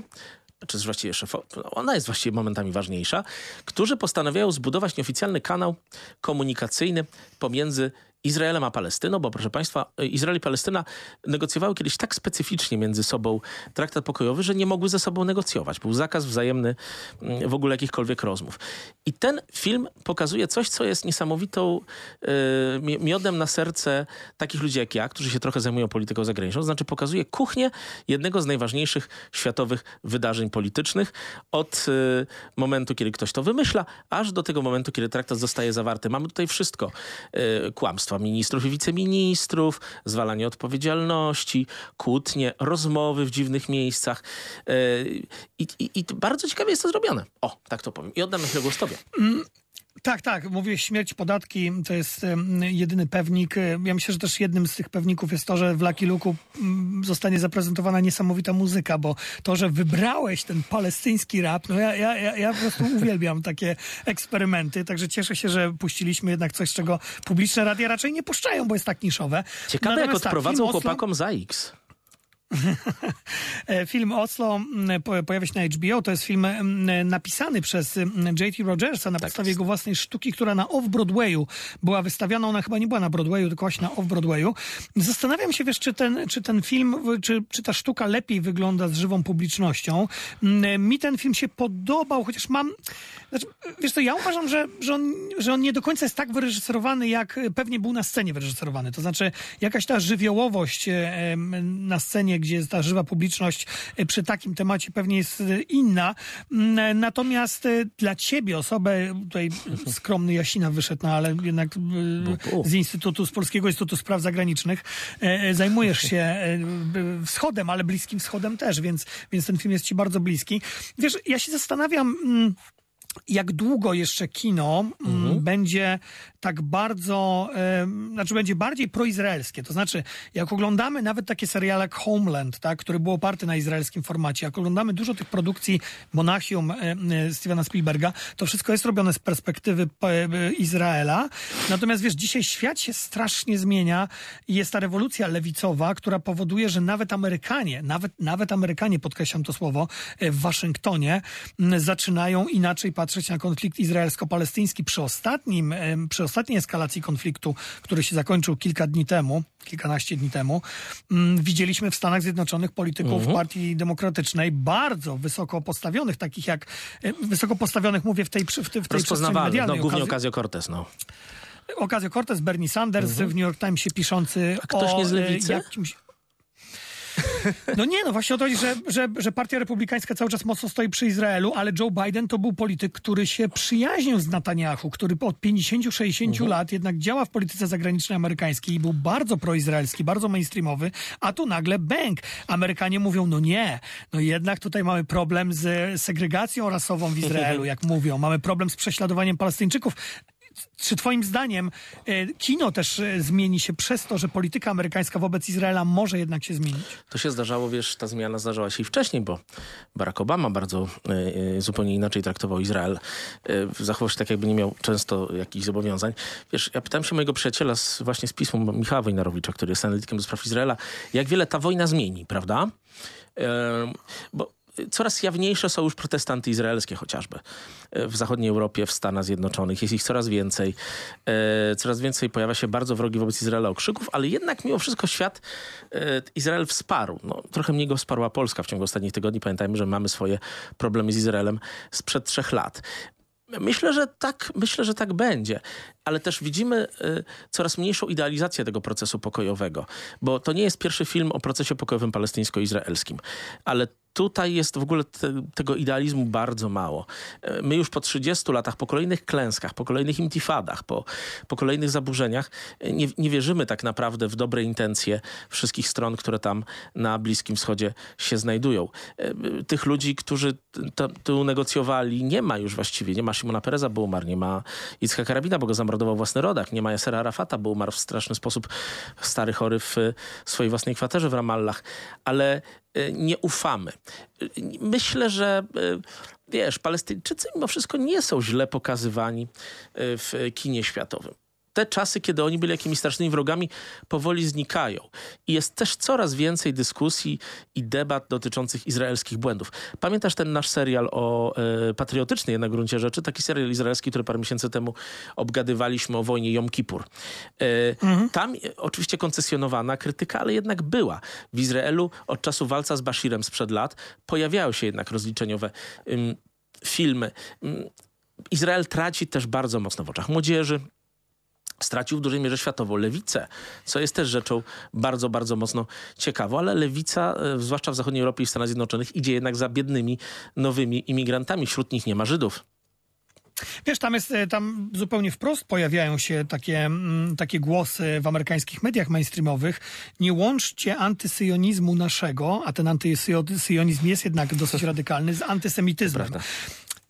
S2: czy właściwie szefo, ona jest właściwie momentami ważniejsza, którzy postanawiają zbudować nieoficjalny kanał komunikacyjny pomiędzy Izraelem a Palestyną, bo proszę Państwa, Izrael i Palestyna negocjowały kiedyś tak specyficznie między sobą traktat pokojowy, że nie mogły ze sobą negocjować. Był zakaz wzajemny mm, w ogóle jakichkolwiek rozmów. I ten film pokazuje coś, co jest niesamowitą y, mi- miodem na serce takich ludzi jak ja, którzy się trochę zajmują polityką zagraniczną. Znaczy pokazuje kuchnię jednego z najważniejszych światowych wydarzeń politycznych od y, momentu, kiedy ktoś to wymyśla, aż do tego momentu, kiedy traktat zostaje zawarty. Mamy tutaj wszystko. Y, kłamstwa ministrów i wiceministrów, zwalanie odpowiedzialności, kłótnie, rozmowy w dziwnych miejscach. Y, I, i, I bardzo ciekawie jest to zrobione. O, tak to powiem. I oddam chwilę głos tobie.
S3: Tak, tak. Mówię, śmierć podatki to jest jedyny pewnik. Ja myślę, że też jednym z tych pewników jest to, że w Lucky Luke'u mm, zostanie zaprezentowana niesamowita muzyka, bo to, że wybrałeś ten palestyński rap, no ja, ja, ja, ja po prostu uwielbiam takie eksperymenty, także cieszę się, że puściliśmy jednak coś, czego publiczne radia raczej nie puszczają, bo jest tak niszowe.
S2: Ciekawe, jak
S3: Natomiast tak,
S2: odprowadzą
S3: Oslo-
S2: chłopakom za X.
S3: E, Film Oslo pojawia się na HBO. To jest film napisany przez J.T. Rogersa na podstawie
S2: jest.
S3: jego własnej sztuki, która na Off-Broadwayu była wystawiana. Ona chyba nie była na Broadwayu, tylko właśnie na Off-Broadwayu. Zastanawiam się, wiesz, czy ten, czy ten film, czy, czy ta sztuka lepiej wygląda z żywą publicznością. Mi ten film się podobał, chociaż mam... Znaczy, wiesz co, ja uważam, że, że, on, że on nie do końca jest tak wyreżyserowany, jak pewnie był na scenie wyreżyserowany. To znaczy, jakaś ta żywiołowość e, na scenie, gdzie jest ta żywa publiczność e, przy takim temacie pewnie jest e, inna. Mm, Natomiast e, dla ciebie, osobę, tutaj skromny Jasina wyszedł, no ale jednak e, z Instytutu, z Polskiego Instytutu Spraw Zagranicznych e, e, zajmujesz się e, wschodem, ale Bliskim Wschodem też, więc, więc ten film jest ci bardzo bliski. Wiesz, ja się zastanawiam... jak długo jeszcze kino mm, będzie tak bardzo, em, znaczy będzie bardziej proizraelskie. To znaczy, jak oglądamy nawet takie seriale jak Homeland, tak, który był oparty na izraelskim formacie, jak oglądamy dużo tych produkcji Monachium e, e, Stevena Spielberga, to wszystko jest robione z perspektywy e, Izraela. Natomiast wiesz, dzisiaj świat się strasznie zmienia i jest ta rewolucja lewicowa, która powoduje, że nawet Amerykanie, nawet, nawet Amerykanie, podkreślam to słowo, e, w Waszyngtonie zaczynają inaczej patrzeć na konflikt izraelsko-palestyński. Przy ostatnim, przy ostatniej eskalacji konfliktu, który się zakończył kilka dni temu, kilkanaście dni temu, m, widzieliśmy w Stanach Zjednoczonych polityków Partii Demokratycznej bardzo wysoko postawionych, takich jak, wysoko postawionych mówię w tej, w tej, w tej przestrzeni
S2: no
S3: medialnej.
S2: głównie
S3: Okazy-
S2: Ocasio-Cortez, no.
S3: Ocasio-Cortez, Bernie Sanders w New York Timesie piszący
S2: Mhm. A ktoś
S3: o
S2: nie z
S3: e,
S2: lewicy?
S3: jakimś... No nie, no właśnie o to chodzi, że, że, że partia republikańska cały czas mocno stoi przy Izraelu, ale Joe Biden to był polityk, który się przyjaźnił z Netanyahu, który od 50-60 lat jednak działa w polityce zagranicznej amerykańskiej i był bardzo proizraelski, bardzo mainstreamowy, a tu nagle bęk. Amerykanie mówią, no nie, no jednak tutaj mamy problem z segregacją rasową w Izraelu, jak mówią, mamy problem z prześladowaniem Palestyńczyków. Czy twoim zdaniem e, kino też e, zmieni się przez to, że polityka amerykańska wobec Izraela może jednak się zmienić?
S2: To się zdarzało, wiesz, ta zmiana zdarzała się i wcześniej, bo Barack Obama bardzo y, zupełnie inaczej traktował Izrael. Y, zachował się tak, jakby nie miał często jakichś zobowiązań. Wiesz, ja pytałem się mojego przyjaciela z, właśnie z pismu Michała Wojnarowicza, który jest analitykiem do spraw Izraela, jak wiele ta wojna zmieni, prawda? Bo coraz jawniejsze są już protesty antyizraelskie chociażby e, w zachodniej Europie, w Stanach Zjednoczonych. Jest ich coraz więcej. E, Coraz więcej pojawia się bardzo wrogi wobec Izraela okrzyków, ale jednak mimo wszystko świat e, Izrael wsparł. No, trochę mniej go wsparła Polska w ciągu ostatnich tygodni. Pamiętajmy, że mamy swoje problemy z Izraelem sprzed trzech lat. Myślę, że tak, myślę, że tak będzie, ale też widzimy y, coraz mniejszą idealizację tego procesu pokojowego, bo to nie jest pierwszy film o procesie pokojowym palestyńsko-izraelskim, ale tutaj jest w ogóle te, tego idealizmu bardzo mało. Y, My już po 30 latach, po kolejnych klęskach, po kolejnych intifadach, po, po kolejnych zaburzeniach y, nie, nie wierzymy tak naprawdę w dobre intencje wszystkich stron, które tam na Bliskim Wschodzie się znajdują. Y, Tych ludzi, którzy tu negocjowali, nie ma już właściwie. Nie ma Szymona Pereza, bo umarł. Nie ma Itzhaka Rabina, bo go zamordował własny rodak. Nie ma Yasera Arafata, bo umarł w straszny sposób stary, chory w swojej własnej kwaterze w Ramallah. Ale nie ufamy. Y, Myślę, że y, wiesz, Palestyńczycy mimo wszystko nie są źle pokazywani y, w kinie światowym te czasy, kiedy oni byli jakimiś strasznymi wrogami, powoli znikają. I jest też coraz więcej dyskusji i debat dotyczących izraelskich błędów. Pamiętasz ten nasz serial o patriotyczny na gruncie rzeczy, taki serial izraelski, który parę miesięcy temu obgadywaliśmy o wojnie Jom Kippur. E, Tam e, oczywiście koncesjonowana krytyka, ale jednak była. W Izraelu od czasu walca z Bashirem sprzed lat pojawiają się jednak rozliczeniowe filmy. Izrael traci też bardzo mocno w oczach młodzieży, stracił w dużej mierze światową lewicę, co jest też rzeczą bardzo, bardzo mocno ciekawą, ale lewica, e, zwłaszcza w zachodniej Europie i w Stanach Zjednoczonych, idzie jednak za biednymi, nowymi imigrantami. Wśród nich nie ma Żydów.
S3: Wiesz, tam jest, e, tam zupełnie wprost pojawiają się takie, mm, takie głosy w amerykańskich mediach mainstreamowych. Nie łączcie antysyjonizmu naszego, a ten antysyjonizm jest jednak dosyć radykalny, z antysemityzmem.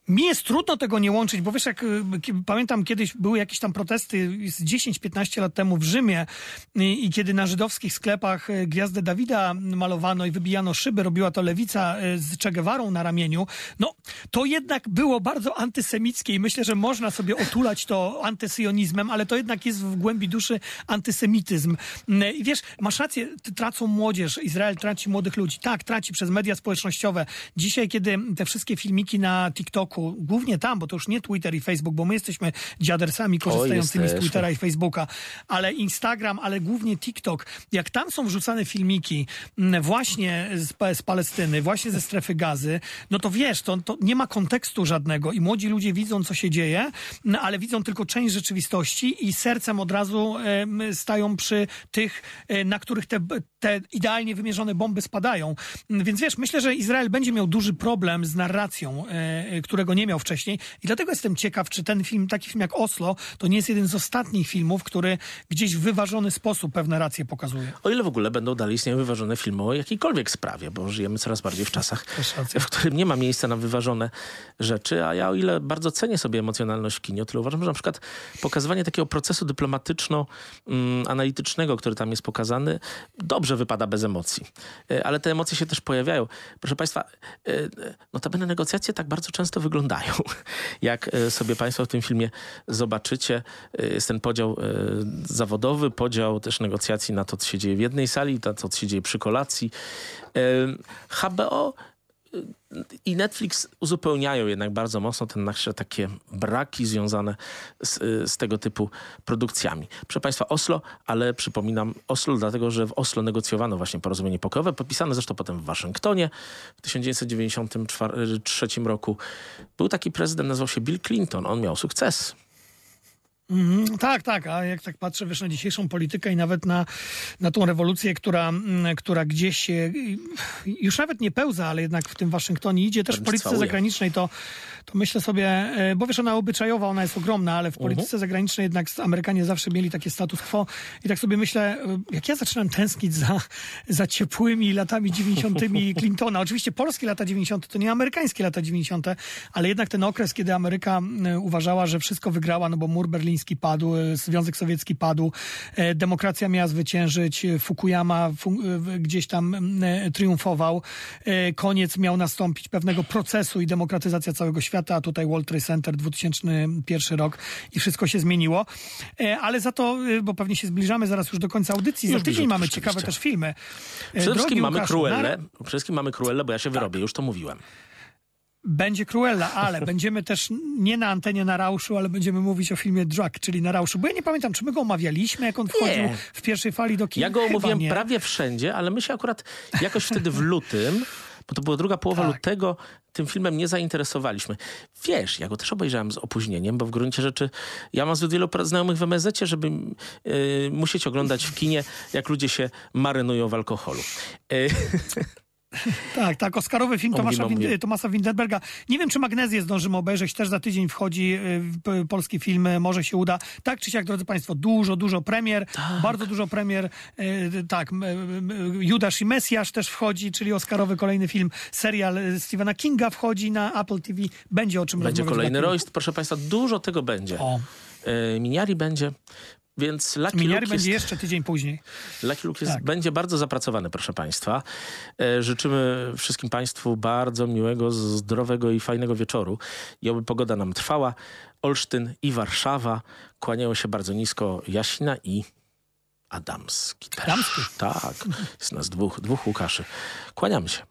S3: Mi jest trudno tego nie łączyć, bo wiesz, jak y, pamiętam kiedyś były jakieś tam protesty z 10-15 lat temu w Rzymie i, i kiedy na żydowskich sklepach y, gwiazdę Dawida malowano i wybijano szyby, robiła to lewica y, z Che Guevarą na ramieniu, no to jednak było bardzo antysemickie i myślę, że można sobie otulać to antysyjonizmem, ale to jednak jest w głębi duszy antysemityzm. I wiesz, masz rację, tracą młodzież, Izrael traci młodych ludzi. Tak, traci przez media społecznościowe. Dzisiaj, kiedy te wszystkie filmiki na TikToku, głównie tam, bo to już nie Twitter i Facebook, bo my jesteśmy dziadersami korzystającymi z
S2: jesteśmy.
S3: Twittera i Facebooka, ale Instagram, ale głównie TikTok. Jak tam są wrzucane filmiki mm, właśnie z, z Palestyny, właśnie ze strefy gazy, no to wiesz, to, to nie ma kontekstu żadnego i młodzi ludzie widzą, co się dzieje, no, ale widzą tylko część rzeczywistości i sercem od razu em, stają przy tych, e, na których te, te idealnie wymierzone bomby spadają. Mm, Więc wiesz, myślę, że Izrael będzie miał duży problem z narracją, e, którego nie miał wcześniej i dlatego jestem ciekaw, czy ten film, taki film jak Oslo, to nie jest jeden z ostatnich filmów, który gdzieś w wyważony sposób pewne racje pokazuje.
S2: O ile w ogóle będą dalej istniały wyważone filmy o jakiejkolwiek sprawie, bo żyjemy coraz bardziej w czasach, w którym nie ma miejsca na wyważone rzeczy, a ja o ile bardzo cenię sobie emocjonalność w kinie, tyle uważam, że na przykład pokazywanie takiego procesu dyplomatyczno-analitycznego, który tam jest pokazany, dobrze wypada bez emocji. E, Ale te emocje się też pojawiają. Proszę Państwa, e, notabene negocjacje tak bardzo często wyglądają. Jak e, sobie Państwo w tym filmie zobaczycie, e, jest ten podział e, zawodowy, podział też negocjacji na to, co się dzieje w jednej sali, na to, co się dzieje przy kolacji. HBO i Netflix uzupełniają jednak bardzo mocno te nasze takie braki związane z, z tego typu produkcjami. Proszę Państwa, Oslo, ale przypominam Oslo, dlatego że w Oslo negocjowano właśnie porozumienie pokojowe, podpisane zresztą potem w Waszyngtonie w 1993 roku. Był taki prezydent, nazywał się Bill Clinton, on miał sukces.
S3: Mhm, tak, tak, a jak tak patrzę wiesz, na dzisiejszą politykę i nawet na, na tą rewolucję, która, mm, która gdzieś się, już nawet nie pełza, ale jednak w tym Waszyngtonie idzie, też w polityce
S8: całuje.
S3: zagranicznej, to, to myślę sobie, e, bo wiesz, ona obyczajowa, ona jest ogromna, ale w polityce zagranicznej jednak Amerykanie zawsze mieli takie status quo i tak sobie myślę, e, jak ja zaczynam tęsknić za, za ciepłymi latami 90. Clintona. Oczywiście polskie lata 90. to nie amerykańskie lata 90., ale jednak ten okres, kiedy Ameryka uważała, że wszystko wygrała, no bo mur berliński padł, e, Związek Sowiecki padł, demokracja miała zwyciężyć, Fukuyama fu- gdzieś tam triumfował, koniec miał nastąpić pewnego procesu i demokratyzacja całego świata, a tutaj World Trade Center 2001 rok i wszystko się zmieniło. E, Ale za to, e, bo pewnie się zbliżamy zaraz już do końca audycji,
S8: Już
S3: za tydzień mamy
S8: oczywiście.
S3: ciekawe też filmy. E,
S8: Przede wszystkim mamy
S3: Łukaszu,
S8: Cruellę.
S3: na-
S8: wszystkim mamy Cruellę, bo ja się wyrobię, już to mówiłem.
S3: Będzie Cruella, ale będziemy też nie na antenie na Rauszu, ale będziemy mówić o filmie Drug, czyli na Rauszu. Bo ja nie pamiętam, czy my go omawialiśmy, jak on wchodził
S8: Nie.
S3: w pierwszej fali do kin?
S8: Ja go omówiłem prawie wszędzie, ale my się akurat jakoś wtedy w lutym, bo to była druga połowa
S3: Tak.
S8: lutego, tym filmem nie zainteresowaliśmy. Wiesz, ja go też obejrzałem z opóźnieniem, bo w gruncie rzeczy ja mam zbyt wielu znajomych w MSZ, żeby yy, musieć oglądać w kinie, jak ludzie się marynują w alkoholu. Yy,
S3: Tak, tak, Oscarowy film Tomasza. Wind- Tomasa Winterberga. Nie wiem, czy Magnezję zdążymy obejrzeć, też za tydzień wchodzi y, polski film, y, może się uda. Tak czy siak, drodzy Państwo, dużo, dużo premier, bardzo dużo premier. y, Tak, m- m- Judasz i Mesjasz też wchodzi, czyli Oscarowy kolejny film. Serial y, Stephena Kinga wchodzi na Apple TV. Będzie o czym
S8: będzie
S3: rozmawiać
S8: kolejny
S3: za chwilę.
S8: roast, proszę państwa, dużo tego będzie.
S3: O,
S8: Miniari będzie, więc Lucky
S3: Miniary
S8: Luke
S3: będzie
S8: jest...
S3: jeszcze tydzień później.
S8: Lucky Luke jest,
S3: Tak.
S8: będzie bardzo zapracowany, proszę Państwa. E, życzymy wszystkim Państwu bardzo miłego, zdrowego i fajnego wieczoru. I oby pogoda nam trwała. Olsztyn i Warszawa. Kłaniają się bardzo nisko Jasina i Adamski. Też.
S3: Adamski?
S8: Tak, jest nas dwóch, dwóch Łukaszy. Kłaniamy się.